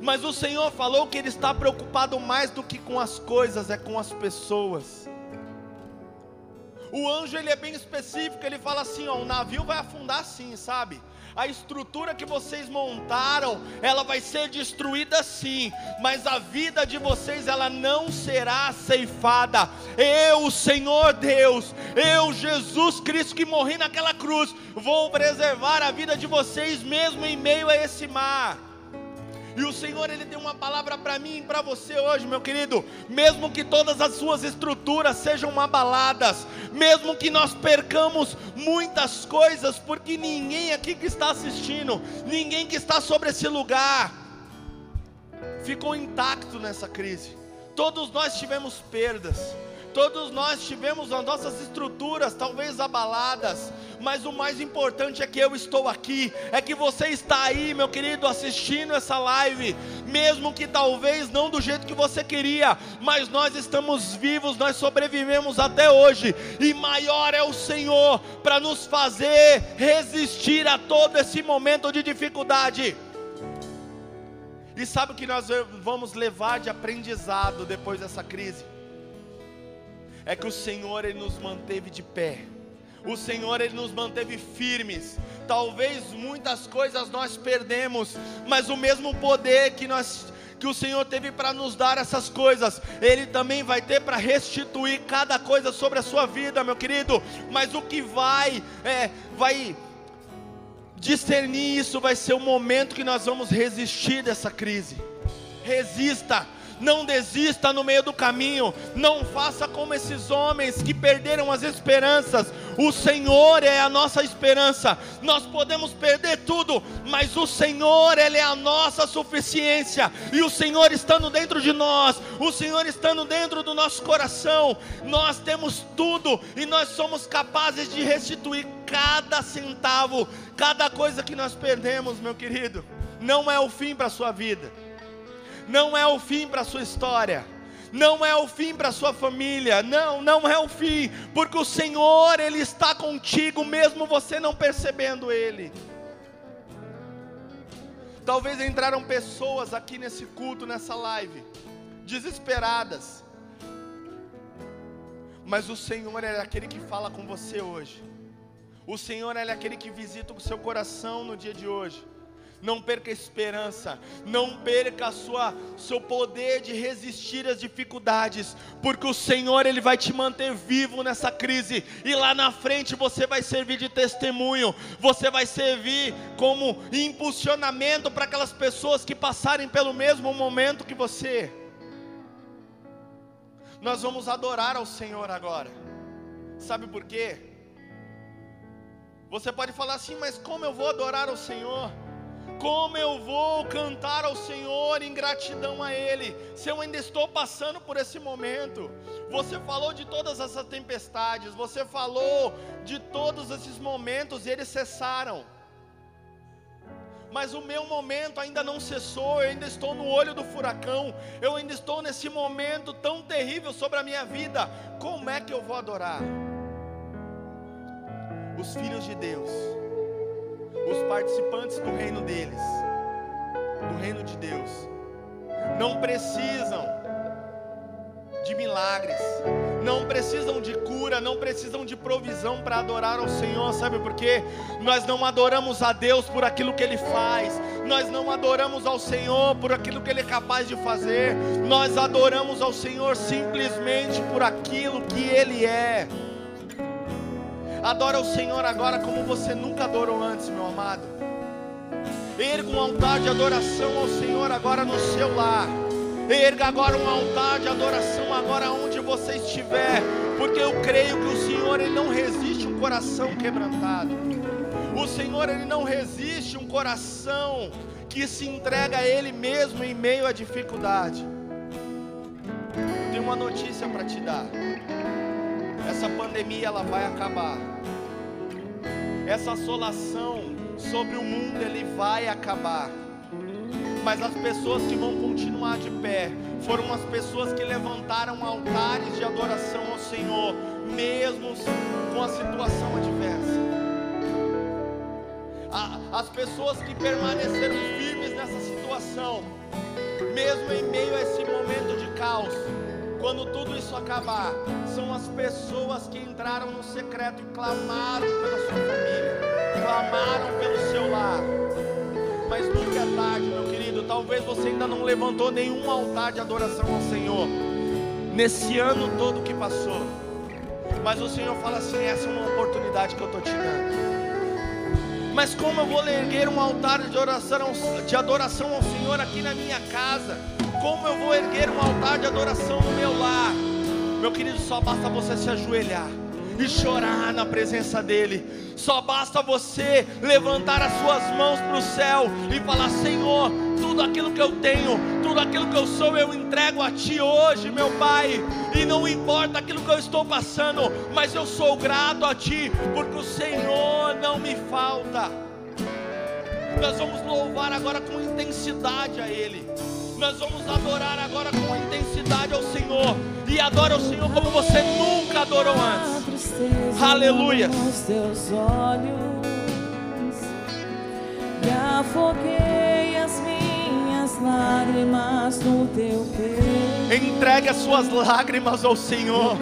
Mas o Senhor falou que Ele está preocupado mais do que com as coisas, é com as pessoas. O anjo ele é bem específico, ele fala assim, ó, o navio vai afundar sim, sabe? A estrutura que vocês montaram, ela vai ser destruída sim, mas a vida de vocês ela não será ceifada. Eu, Senhor Deus, eu, Jesus Cristo que morri naquela cruz, vou preservar a vida de vocês mesmo em meio a esse mar. E o Senhor, Ele tem uma palavra para mim e para você hoje, meu querido. Mesmo que todas as suas estruturas sejam abaladas, mesmo que nós percamos muitas coisas, porque ninguém aqui que está assistindo, ninguém que está sobre esse lugar, ficou intacto nessa crise. Todos nós tivemos perdas. Todos nós tivemos as nossas estruturas talvez abaladas, mas o mais importante é que eu estou aqui, é que você está aí, meu querido, assistindo essa live, mesmo que talvez não do jeito que você queria, mas nós estamos vivos, nós sobrevivemos até hoje, e maior é o Senhor para nos fazer resistir a todo esse momento de dificuldade. E sabe o que nós vamos levar de aprendizado depois dessa crise? É que o Senhor ele nos manteve de pé. O Senhor ele nos manteve firmes. Talvez muitas coisas nós perdemos, mas o mesmo poder que nós que o Senhor teve para nos dar essas coisas, Ele também vai ter para restituir cada coisa sobre a sua vida, meu querido. Mas o que vai, é, vai discernir isso vai ser o momento que nós vamos resistir dessa crise. Resista, não desista no meio do caminho, não faça como esses homens que perderam as esperanças. O Senhor é a nossa esperança. Nós podemos perder tudo, mas o Senhor, Ele é a nossa suficiência. E o Senhor estando dentro de nós, o Senhor estando dentro do nosso coração, nós temos tudo e nós somos capazes de restituir cada centavo, cada coisa que nós perdemos, meu querido. Não é o fim para a sua vida não é o fim para a sua história, não é o fim para a sua família, não, não é o fim, porque o Senhor, Ele está contigo, mesmo você não percebendo Ele. Talvez entraram pessoas aqui nesse culto, nessa live, desesperadas, mas o Senhor é aquele que fala com você hoje. O Senhor é aquele que visita o seu coração no dia de hoje. Não perca a esperança, não perca a sua seu poder de resistir às dificuldades, porque o Senhor ele vai te manter vivo nessa crise e lá na frente você vai servir de testemunho, você vai servir como impulsionamento para aquelas pessoas que passarem pelo mesmo momento que você. Nós vamos adorar ao Senhor agora. Sabe por quê? Você pode falar assim, mas como eu vou adorar ao Senhor? Como eu vou cantar ao Senhor em gratidão a Ele, se eu ainda estou passando por esse momento? Você falou de todas essas tempestades, você falou de todos esses momentos e eles cessaram. Mas o meu momento ainda não cessou, eu ainda estou no olho do furacão, eu ainda estou nesse momento tão terrível sobre a minha vida. Como é que eu vou adorar? Os filhos de Deus os participantes do reino deles, do reino de Deus, não precisam de milagres, não precisam de cura, não precisam de provisão para adorar ao Senhor, sabe por quê? Nós não adoramos a Deus por aquilo que Ele faz, nós não adoramos ao Senhor por aquilo que Ele é capaz de fazer, nós adoramos ao Senhor simplesmente por aquilo que Ele é. Adora o Senhor agora como você nunca adorou antes, meu amado. Erga um altar de adoração ao Senhor agora no seu lar. Erga agora um altar de adoração agora onde você estiver, porque eu creio que o Senhor ele não resiste um coração quebrantado. O Senhor ele não resiste um coração que se entrega a ele mesmo em meio à dificuldade. Tem uma notícia para te dar. Essa pandemia ela vai acabar. Essa assolação sobre o mundo ele vai acabar mas as pessoas que vão continuar de pé foram as pessoas que levantaram altares de adoração ao Senhor, mesmo com a situação adversa. As pessoas que permaneceram firmes nessa situação, mesmo em meio a esse momento de caos, quando tudo isso acabar, são as pessoas que entraram no secreto e clamaram pela sua família, clamaram pelo seu lar. Mas nunca é tarde, meu querido talvez você ainda não levantou nenhum altar de adoração ao Senhor, nesse ano todo que passou, mas o Senhor fala assim: essa é uma oportunidade que eu estou te dando. Mas como eu vou erguer um altar de adoração, de adoração ao Senhor aqui na minha casa? Como eu vou erguer um altar de adoração no meu lar? Meu querido, só basta você se ajoelhar e chorar na presença dEle. Só basta você levantar as suas mãos para o céu e falar: Senhor, tudo aquilo que eu tenho, tudo aquilo que eu sou, eu entrego a Ti hoje, meu Pai. E não importa aquilo que eu estou passando, mas eu sou grato a Ti, porque o Senhor não me falta. Nós vamos louvar agora com intensidade a Ele. Nós vamos adorar agora com intensidade ao Senhor. E adora o Senhor como você nunca adorou antes. Aleluia. teus olhos e afoguei as minhas lágrimas no teu peito. Entregue as suas lágrimas ao Senhor.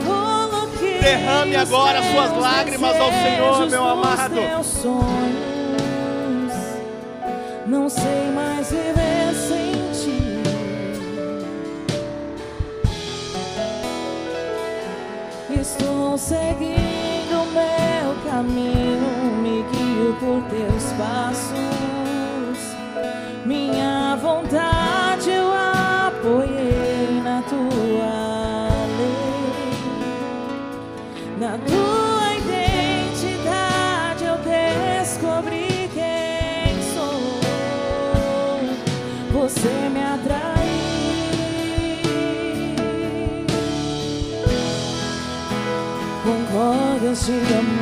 Derrame agora as suas lágrimas ao Senhor, meu amado. Não sei mais viver Estou seguindo meu caminho, me guio por teus passos. Minha vontade cordas de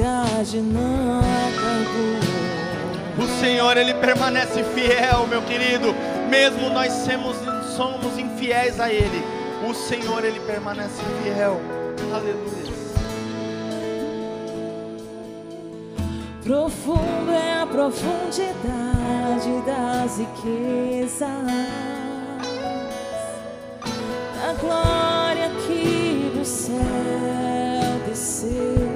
fidelidade não acabou O Senhor, Ele permanece fiel, meu querido. Mesmo nós somos, somos infiéis a Ele O Senhor, Ele permanece fiel. Aleluia. Profundo é a profundidade das riquezas, da glória que do céu desceu,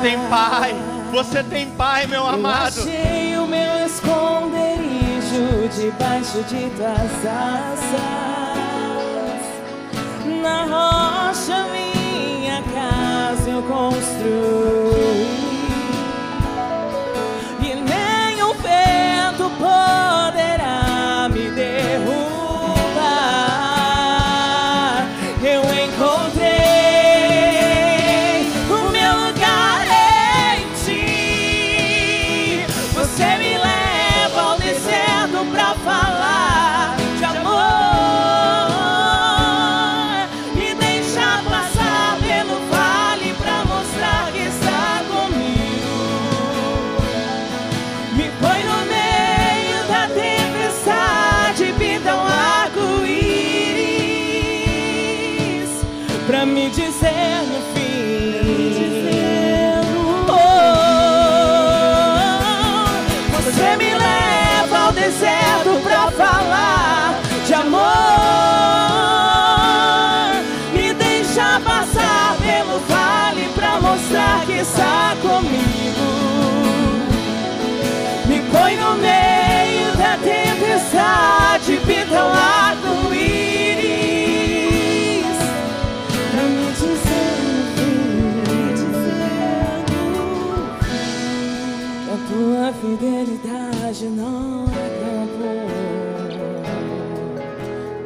tem Pai. Você tem Pai, meu amado. Eu achei o meu esconderijo debaixo de tuas asas. Na rocha minha casa eu construí. E nem o vento poderá hoje não é.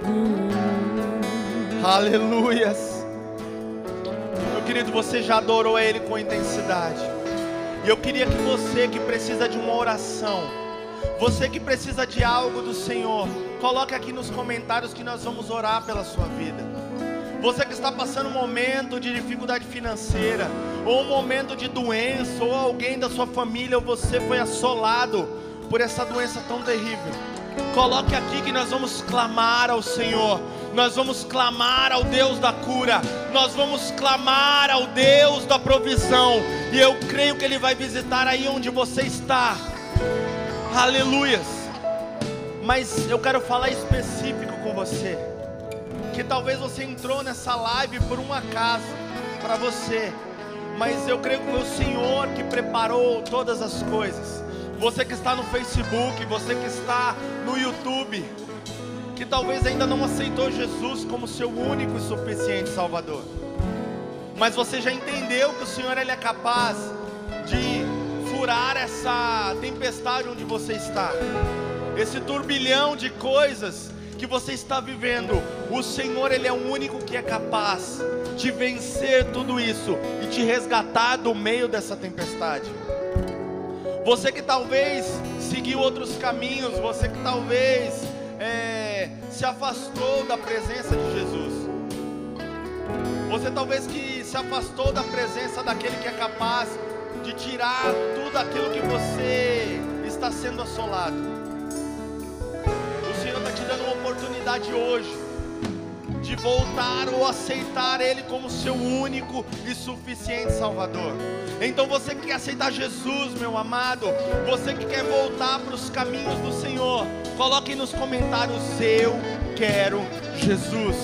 Hum. Aleluias. Meu querido, você já adorou a Ele com intensidade. E eu queria que você que precisa de uma oração, você que precisa de algo do Senhor, coloque aqui nos comentários que nós vamos orar pela sua vida. Você que está passando um momento de dificuldade financeira, ou um momento de doença, ou alguém da sua família, ou você foi assolado por essa doença tão terrível. Coloque aqui que nós vamos clamar ao Senhor. Nós vamos clamar ao Deus da cura. Nós vamos clamar ao Deus da provisão. E eu creio que Ele vai visitar aí onde você está. Aleluias. Mas eu quero falar específico com você que talvez você entrou nessa live por um acaso para você, mas eu creio que foi o Senhor que preparou todas as coisas. Você que está no Facebook, você que está no YouTube, que talvez ainda não aceitou Jesus como seu único e suficiente Salvador, mas você já entendeu que o Senhor ele é capaz de furar essa tempestade onde você está, esse turbilhão de coisas que você está vivendo, o Senhor, Ele é o único que é capaz de vencer tudo isso e te resgatar do meio dessa tempestade. Você que talvez seguiu outros caminhos, você que talvez é, se afastou da presença de Jesus. Você talvez que se afastou da presença daquele que é capaz de tirar tudo aquilo que você está sendo assolado te dando uma oportunidade hoje de voltar ou aceitar Ele como seu único e suficiente Salvador. Então você que quer aceitar Jesus, meu amado, você que quer voltar para os caminhos do Senhor, coloque nos comentários: Eu quero Jesus.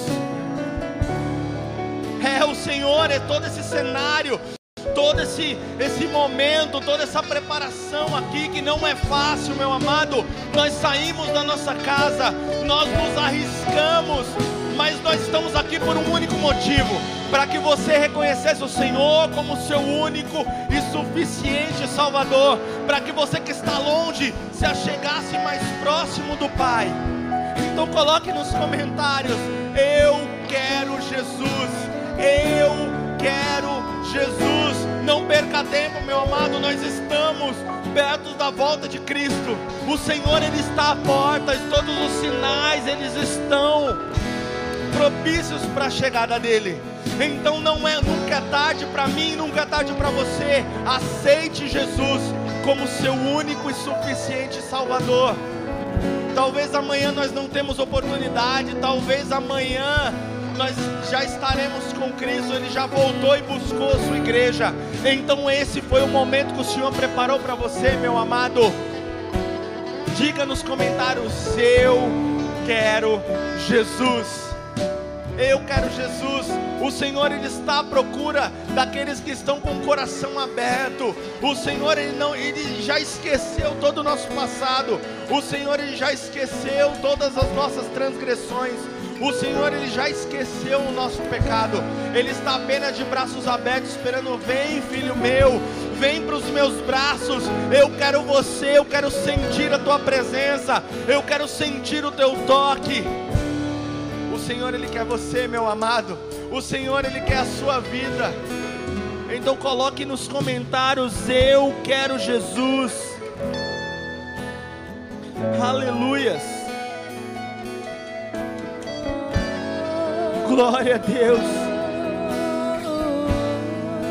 É o Senhor, é todo esse cenário todo esse, esse momento, toda essa preparação aqui que não é fácil, meu amado. Nós saímos da nossa casa, nós nos arriscamos, mas nós estamos aqui por um único motivo: para que você reconhecesse o Senhor como seu único e suficiente Salvador, para que você que está longe se achegasse mais próximo do Pai. Então coloque nos comentários: Eu quero Jesus, eu quero Jesus. Não perca tempo, meu amado, nós estamos perto da volta de Cristo. O Senhor ele está à porta, e todos os sinais eles estão propícios para a chegada dele. Então não é nunca é tarde para mim, nunca é tarde para você. Aceite Jesus como seu único e suficiente Salvador. Talvez amanhã nós não temos oportunidade, talvez amanhã nós já estaremos com Cristo, Ele já voltou e buscou a sua igreja. Então, esse foi o momento que o Senhor preparou para você, meu amado. Diga nos comentários: Eu quero Jesus. Eu quero Jesus. O Senhor ele está à procura daqueles que estão com o coração aberto. O Senhor ele não, ele já esqueceu todo o nosso passado. O Senhor ele já esqueceu todas as nossas transgressões. O Senhor ele já esqueceu o nosso pecado. Ele está apenas de braços abertos esperando, vem, filho meu, vem para os meus braços. Eu quero você, eu quero sentir a tua presença. Eu quero sentir o teu toque. Senhor ele quer você, meu amado. O Senhor ele quer a sua vida. Então coloque nos comentários: Eu quero Jesus. Aleluias. Glória a Deus.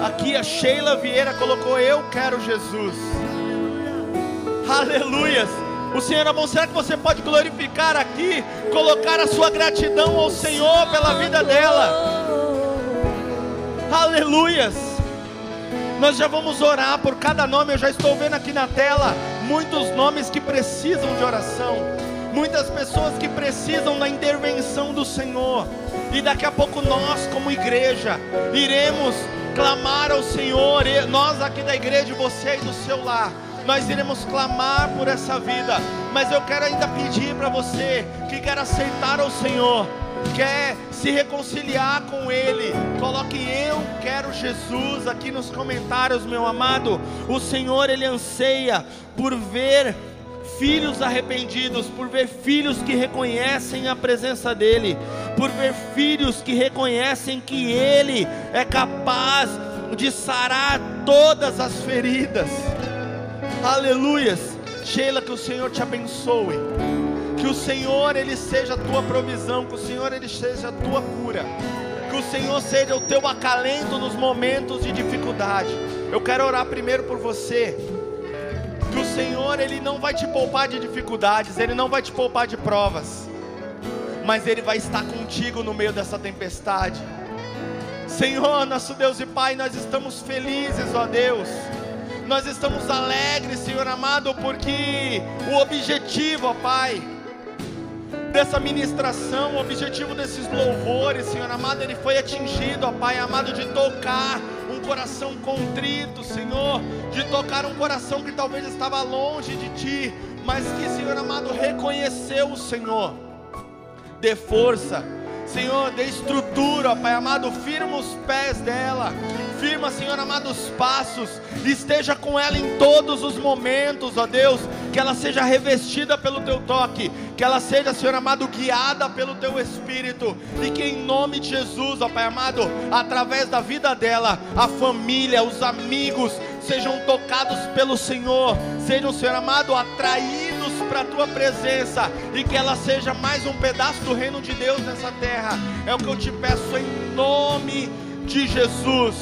Aqui a Sheila Vieira colocou: Eu quero Jesus. Aleluias. O Senhor é bom. Será que você pode glorificar aqui, colocar a sua gratidão ao Senhor pela vida dela? Aleluias. Nós já vamos orar por cada nome. Eu já estou vendo aqui na tela muitos nomes que precisam de oração. Muitas pessoas que precisam da intervenção do Senhor. E daqui a pouco nós, como igreja, iremos clamar ao Senhor. Nós aqui da igreja, você aí do seu lar, nós iremos clamar por essa vida. Mas eu quero ainda pedir para você que quer aceitar o Senhor, quer se reconciliar com Ele, coloque eu quero Jesus aqui nos comentários, meu amado. O Senhor ele anseia por ver filhos arrependidos, por ver filhos que reconhecem a presença dEle, por ver filhos que reconhecem que Ele é capaz de sarar todas as feridas. Aleluias. Sheila, que o Senhor te abençoe. Que o Senhor ele seja a tua provisão, que o Senhor ele seja a tua cura. Que o Senhor seja o teu acalento nos momentos de dificuldade. Eu quero orar primeiro por você. Que o Senhor ele não vai te poupar de dificuldades, ele não vai te poupar de provas. Mas ele vai estar contigo no meio dessa tempestade. Senhor, nosso Deus e Pai, nós estamos felizes, ó Deus. Nós estamos alegres, Senhor amado, porque o objetivo, ó Pai, dessa ministração, o objetivo desses louvores, Senhor amado, ele foi atingido, ó Pai amado, de tocar um coração contrito, Senhor, de tocar um coração que talvez estava longe de Ti, mas que, Senhor amado, reconheceu o Senhor. Dê força Senhor, dê estrutura, Pai amado, firma os pés dela, firma, Senhor amado, os passos, esteja com ela em todos os momentos, ó Deus, que ela seja revestida pelo teu toque, que ela seja, Senhor amado, guiada pelo teu espírito, e que em nome de Jesus, ó Pai amado, através da vida dela, a família, os amigos, sejam tocados pelo Senhor, sejam, Senhor amado, atraídos para a tua presença. E que ela seja mais um pedaço do reino de Deus nessa terra. É o que eu te peço em nome de Jesus.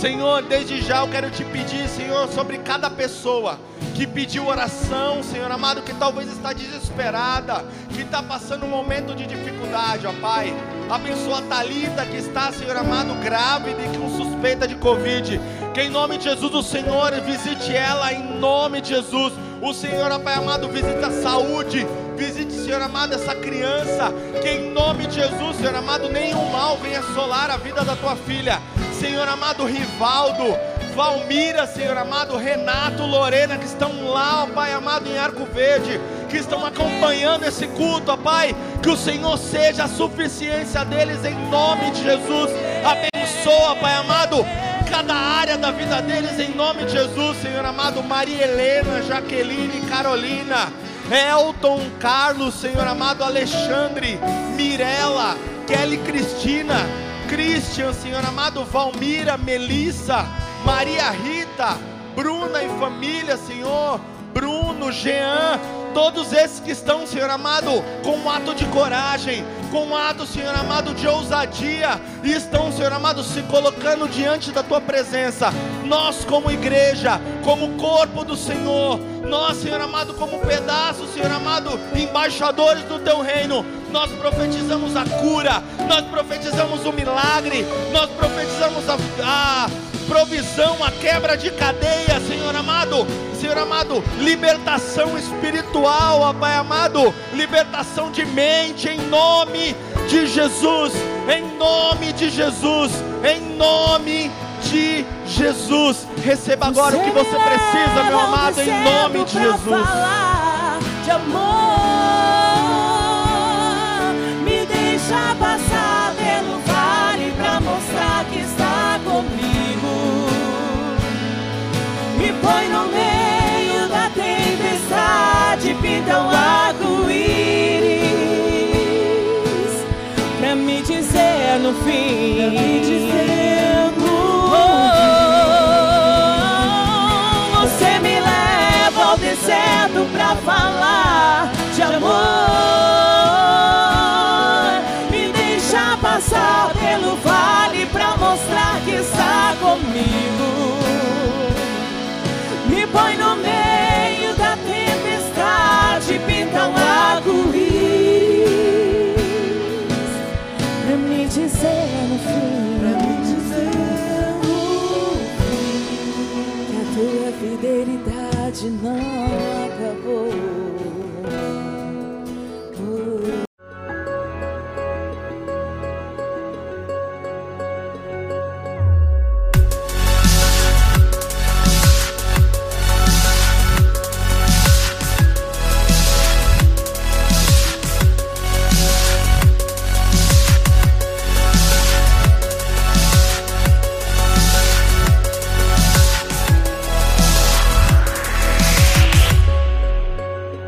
Senhor, desde já eu quero te pedir, Senhor, sobre cada pessoa que pediu oração, Senhor amado, que talvez está desesperada, que está passando um momento de dificuldade, ó Pai. Abençoa a Talita que está, Senhor amado, grávida e com suspeita de Covid. Que em nome de Jesus o Senhor visite ela em nome de Jesus. O Senhor, ó Pai amado, visita a saúde. Visite, Senhor amado, essa criança. Que em nome de Jesus, Senhor amado, nenhum mal venha assolar a vida da tua filha. Senhor amado, Rivaldo. Valmira, Senhor amado, Renato, Lorena, que estão lá, ó Pai amado, em Arco Verde, que estão acompanhando esse culto, ó Pai, que o Senhor seja a suficiência deles em nome de Jesus. Abençoa, Pai amado, cada área da vida deles em nome de Jesus, Senhor amado. Maria Helena, Jaqueline, Carolina, Elton, Carlos, Senhor amado, Alexandre, Mirela, Kelly Cristina, Christian, Senhor amado, Valmira, Melissa, Maria Rita, Bruna e família, Senhor, Bruno, Jean, todos esses que estão, Senhor amado, com um ato de coragem, com um ato, Senhor amado, de ousadia, e estão, Senhor amado, se colocando diante da tua presença. Nós, como igreja, como corpo do Senhor, nós, Senhor amado, como pedaço, Senhor amado, embaixadores do teu reino, nós profetizamos a cura, nós profetizamos o milagre, nós profetizamos a, a provisão, a quebra de cadeia, Senhor amado, Senhor amado, libertação espiritual, ó Pai amado, libertação de mente, em nome de Jesus, em nome de Jesus, em nome de Jesus. Receba agora o que você precisa, meu amado, em nome de Jesus. De amor, um arco-íris pra me dizer no fim. Pra me dizer no fim. Você me leva ao deserto pra falar